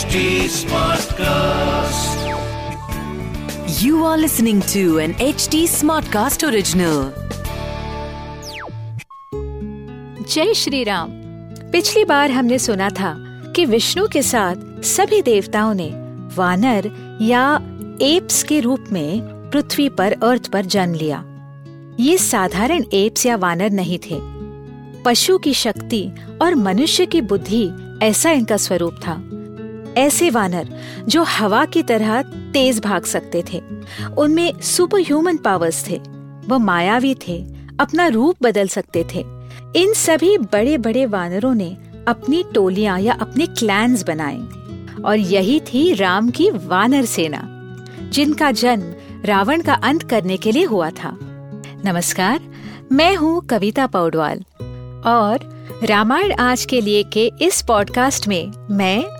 HD Smartcast. You are listening to an HD Smartcast original. जय श्री राम पिछली बार हमने सुना था कि विष्णु के साथ सभी देवताओं ने वानर या एप्स के रूप में पृथ्वी पर अर्थ पर जन्म लिया ये साधारण एप्स या वानर नहीं थे पशु की शक्ति और मनुष्य की बुद्धि ऐसा इनका स्वरूप था ऐसे वानर जो हवा की तरह तेज भाग सकते थे। उनमें सुपर ह्यूमन पावर्स थे। वो मायावी थे, अपना रूप बदल सकते थे। इन सभी बड़े बड़े वानरों ने अपनी टोलियाँ या अपने क्लैंस बनाए। और यही थी राम की वानर सेना, जिनका जन्म रावण का अंत करने के लिए हुआ था। नमस्कार, मैं हूँ कविता पौडवाल। और रामायण आज के लिए के इस पॉडकास्ट में मैं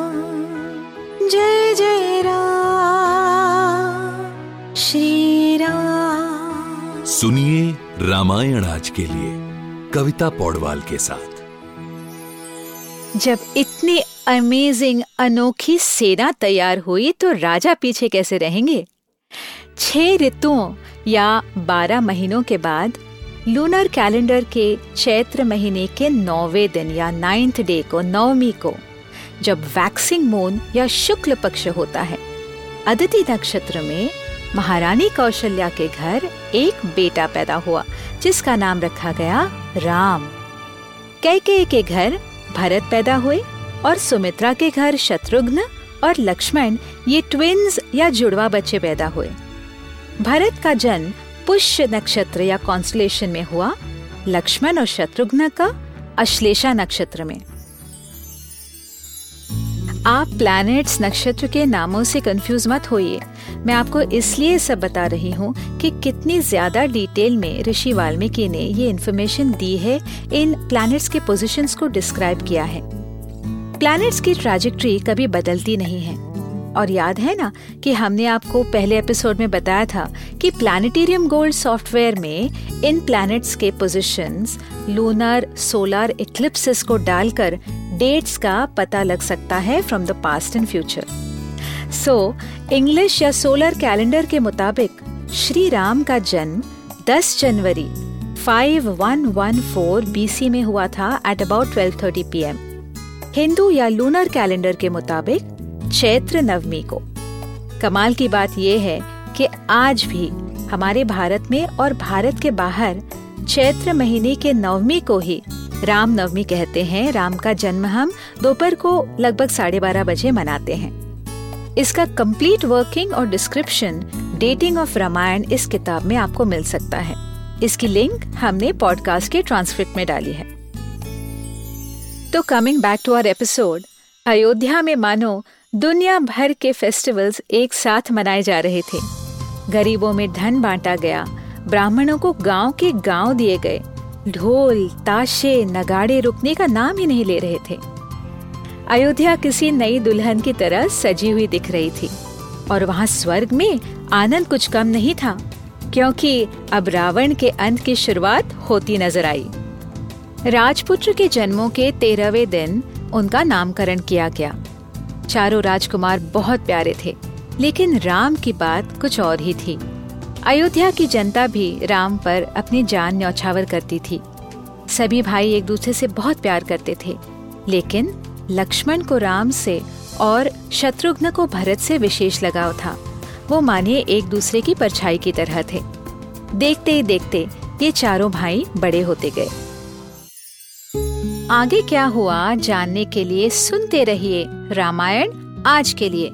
रामायण आज के लिए, कविता पौडवाल के साथ। जब इतनी अमेजिंग अनोखी सेना तैयार हुई तो राजा पीछे कैसे रहेंगे? छह ऋतुओं या बारह महीनों के बाद लूनर कैलेंडर के चैत्र महीने के नौवे दिन या नाइन्थ डे को, नवमी को, जब वैक्सिंग मून या शुक्ल पक्ष होता है, अदिति नक्षत्र में महारानी कौशल्या के घर एक बेटा पैदा हुआ, जिसका नाम रखा गया राम। कैके के घर भरत पैदा हुए और सुमित्रा के घर शत्रुघ्न और लक्ष्मण, ये ट्विन्स या जुड़वा बच्चे पैदा हुए। भरत का जन्म पुष्य नक्षत्र या कॉन्स्टलेशन में हुआ, लक्ष्मण और शत्रुघ्न का अश्लेषा नक्षत्र में। आप प्लैनेट्स नक्षत्र के नामों से कंफ्यूज मत होइए। मैं आपको इसलिए सब बता रही हूँ कि कितनी ज़्यादा डिटेल में ऋषि वाल्मीकि ने ये इन्फॉर्मेशन दी है, इन प्लैनेट्स के पोजीशंस को डिस्क्राइब किया है। प्लैनेट्स की ट्रैजेक्टरी कभी बदलती नहीं है। और याद है ना कि हमने आपको पहले एपिसोड में बताया था कि प्लानिटेरियम गोल्ड सॉफ्टवेयर में इन प्लैनेट्स के पोजीशंस लूनर सोलर इक्लिप्सिस को डालकर डेट्स का पता लग सकता है from the past and future so English या सोलर कैलेंडर के मुताबिक श्री राम का जन्म 10 जनवरी 5114 बीसी में हुआ था एट अबाउट 12:30 पीएम हिंदू या लूनर कैलेंडर के मुताबिक, चैत्र नवमी को। कमाल की बात यह है कि आज भी हमारे भारत में और भारत के बाहर चैत्र महीने के नवमी को ही राम नवमी कहते हैं, राम का जन्म हम दोपहर को लगभग साढ़े बारह बजे मनाते हैं। इसका कंप्लीट वर्किंग और डिस्क्रिप्शन डेटिंग ऑफ़ रामायण इस किताब में आपको मिल सकता है। इसकी लिंक हमने पॉडकास्ट के ट्रांसक्रिप्ट में डाली है। तो coming back to our episode Ayodhya में मानो दुनिया भर के फेस्टिवल्स एक साथ मनाए जा रहे थे। गरीबों में धन बांटा गया, ब्राह्मणों को गाँव के गाँव दिए गए ढोल, ताशे, नगाड़े रुकने का नाम ही नहीं ले रहे थे। अयोध्या किसी नई दुल्हन की तरह सजी हुई दिख रही थी, और वहाँ स्वर्ग में आनंद कुछ कम नहीं था, क्योंकि अब रावण के अंत की शुरुआत होती नज़र आई। राजपुत्र के जन्मों के तेरहवें दिन उनका नामकरण किया गया। चारों राजकुमार बहुत प्यारे थे, लेकिन राम की बात कुछ और ही थी। अयोध्या की जनता भी राम पर अपनी जान न्यौछावर करती थी। सभी भाई एक दूसरे से बहुत प्यार करते थे, लेकिन लक्ष्मण को राम से और शत्रुघ्न को भरत से विशेष लगाव था। वो मानिए एक दूसरे की परछाई की तरह थे। देखते ही देखते ये चारों भाई बड़े होते गए। आगे क्या हुआ, जानने के लिए सुनते रहिए रामायण आज के लिए।